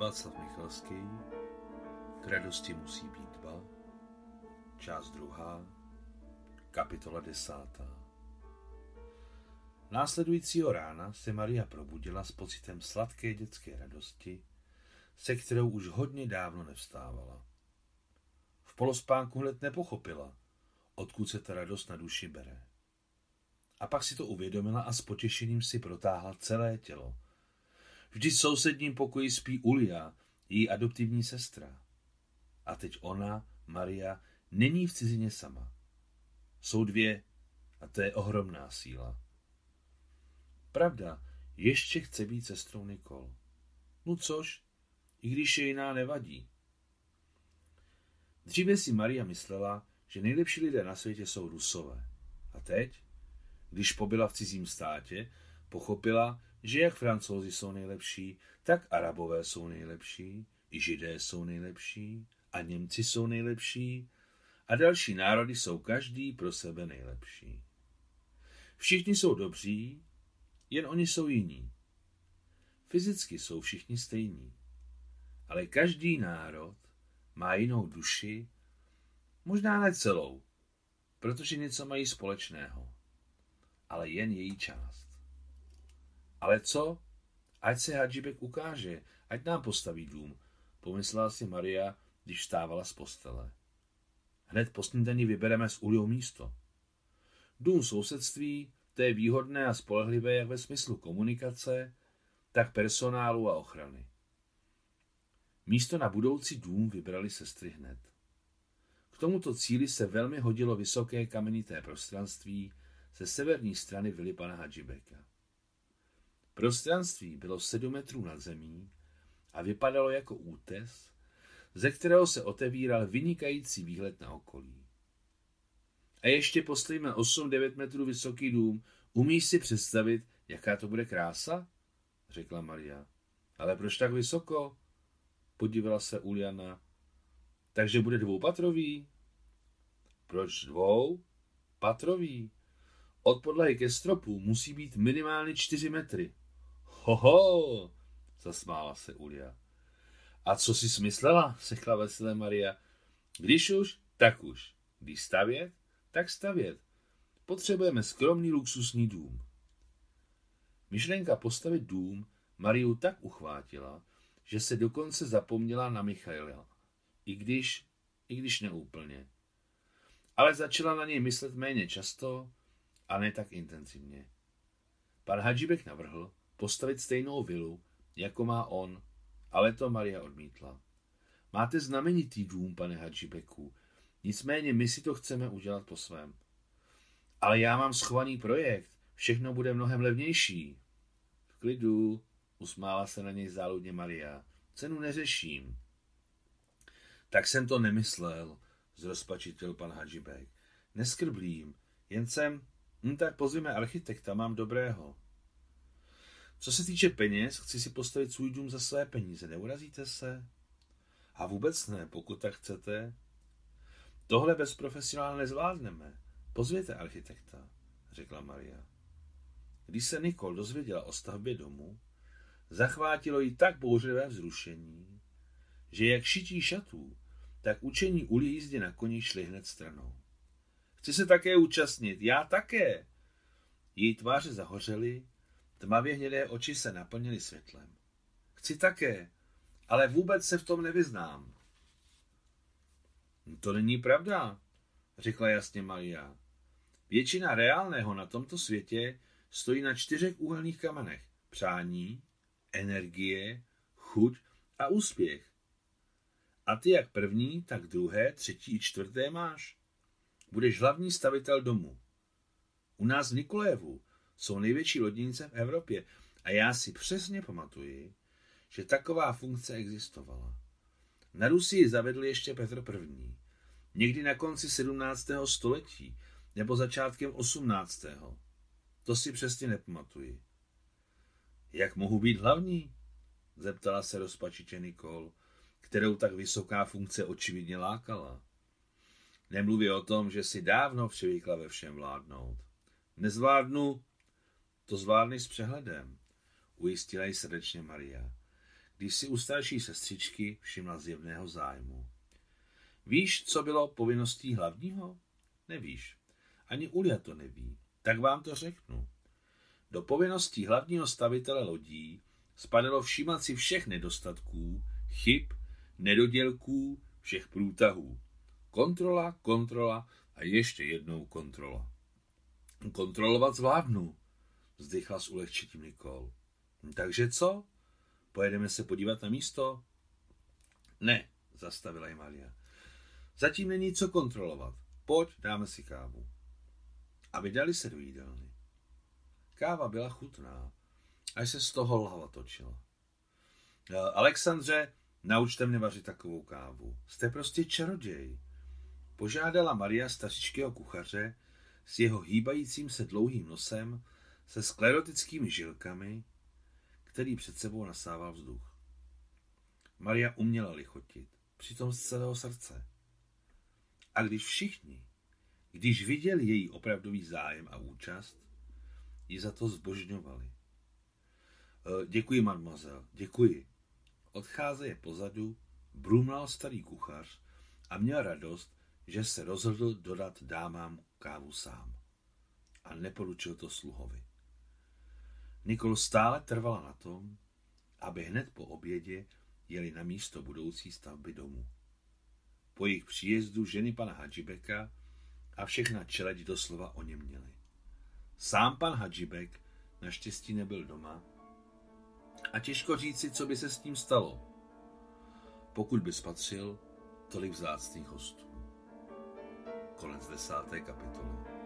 Václav Michalský K radosti musí být dva Část druhá Kapitola desátá Následujícího rána se Maria probudila s pocitem sladké dětské radosti, se kterou už hodně dávno nevstávala. V polospánku hned nepochopila, odkud se ta radost na duši bere. A pak si to uvědomila a s potěšením si protáhla celé tělo. Vždy v sousedním pokoji spí Ulia, její adoptivní sestra. A teď ona, Maria, není v cizině sama. Jsou dvě a to je ohromná síla. Pravda, ještě chce být sestrou Nikol. No což, i když je jiná nevadí. Dříve si Maria myslela, že nejlepší lidé na světě jsou Rusové. A teď, když pobyla v cizím státě, pochopila, že jak francouzi jsou nejlepší, tak arabové jsou nejlepší, i židé jsou nejlepší, a Němci jsou nejlepší, a další národy jsou každý pro sebe nejlepší. Všichni jsou dobří, jen oni jsou jiní. Fyzicky jsou všichni stejní, ale každý národ má jinou duši, možná ne celou, protože něco mají společného, ale jen její část. Ale co? Ať se Hadžibek ukáže, ať nám postaví dům, pomyslela si Maria, když vstávala z postele. Hned po snídaní vybereme s Uliou místo. Dům sousedství, to je výhodné a spolehlivé jak ve smyslu komunikace, tak personálu a ochrany. Místo na budoucí dům vybrali sestry hned. K tomuto cíli se velmi hodilo vysoké kamenité prostranství ze severní strany vily pana Hadžibeka. Prostranství bylo sedm metrů nad zemí a vypadalo jako útes, ze kterého se otevíral vynikající výhled na okolí. A ještě postavíme 8-9 metrů vysoký dům. Umíš si představit, jaká to bude krása? řekla Maria. Ale proč tak vysoko? Podívala se Uliana. Takže bude dvoupatrový? Proč dvou? Patrový. Od podlahy ke stropu musí být minimálně čtyři metry. Hoho, zasmála se Ulia. A co si smyslela, řekla veselé Maria. Když už, tak už. Když stavět, tak stavět. Potřebujeme skromný luxusní dům. Myšlenka postavit dům Mariu tak uchvátila, že se dokonce zapomněla na Michaela. I když, i když neúplně. Ale začala na něj myslet méně často a ne tak intenzivně. Pan Hadžibek navrhl, postavit stejnou vilu, jako má on, ale to Maria odmítla. Máte znamenitý dům, pane Hadžibeku, nicméně my si to chceme udělat po svém. Ale já mám schovaný projekt, všechno bude mnohem levnější. V klidu, usmála se na něj záludně Maria. Cenu neřeším. Tak jsem to nemyslel, zrozpačitil pan Hadžibek. Neskrblím, jen jsem, hm, tak pozvíme architekta, mám dobrého. Co se týče peněz, chci si postavit svůj dům za své peníze. Neurazíte se? A vůbec ne, pokud tak chcete. Tohle bez profesionála nezvládneme. Pozvěte architekta, řekla Maria. Když se Nikol dozvěděla o stavbě domu, zachvátilo jí tak bouřlivé vzrušení, že jak šití šatů, tak učení uli jízdě na koni šli hned stranou. Chci se také účastnit, já také. Její tváře zahořely Tmavě hnědé oči se naplnily světlem. Chci také, ale vůbec se v tom nevyznám. To není pravda, řekla jasně Maria. Většina reálného na tomto světě stojí na čtyřech úhelných kamenech. Přání, energie, chuť a úspěch. A ty jak první, tak druhé, třetí i čtvrté máš. Budeš hlavní stavitel domu. U nás v Nikolévu jsou největší lodnice v Evropě a já si přesně pamatuji, že taková funkce existovala. Na Rusii zavedl ještě Petr I. Někdy na konci 17. století nebo začátkem 18. To si přesně nepamatuji. Jak mohu být hlavní? Zeptala se rozpačitě Nikol, kterou tak vysoká funkce očividně lákala. Nemluví o tom, že si dávno přivykla ve všem vládnout. Nezvládnu, to zvládni s přehledem, ujistila ji srdečně Maria. když si u starší sestřičky všimla zjevného zájmu. Víš, co bylo povinností hlavního? Nevíš. Ani Ulia to neví. Tak vám to řeknu. Do povinností hlavního stavitele lodí spadalo všímat si všech nedostatků, chyb, nedodělků, všech průtahů. Kontrola, kontrola a ještě jednou kontrola. Kontrolovat zvládnu, vzdychla s ulehčitím Nikol. Takže co? Pojedeme se podívat na místo? Ne, zastavila ji Maria. Zatím není co kontrolovat. Pojď, dáme si kávu. A vydali se do jídelny. Káva byla chutná, až se z toho hlava točila. Eh, Alexandře, naučte mě vařit takovou kávu. Jste prostě čaroděj. Požádala Maria stařičkého kuchaře s jeho hýbajícím se dlouhým nosem, se sklerotickými žilkami, který před sebou nasával vzduch. Maria uměla lichotit, přitom z celého srdce. A když všichni, když viděli její opravdový zájem a účast, ji za to zbožňovali. E, děkuji, mademoiselle, děkuji. Odcházeje pozadu, brumlal starý kuchař a měl radost, že se rozhodl dodat dámám kávu sám. A neporučil to sluhovi. Nikol stále trvala na tom, aby hned po obědě jeli na místo budoucí stavby domu. Po jejich příjezdu ženy pana Hadžibeka a všechna čeleď doslova o něm měli. Sám pan Hadžibek naštěstí nebyl doma a těžko říci, co by se s ním stalo, pokud by spatřil tolik vzácných hostů. Konec desáté kapitoly.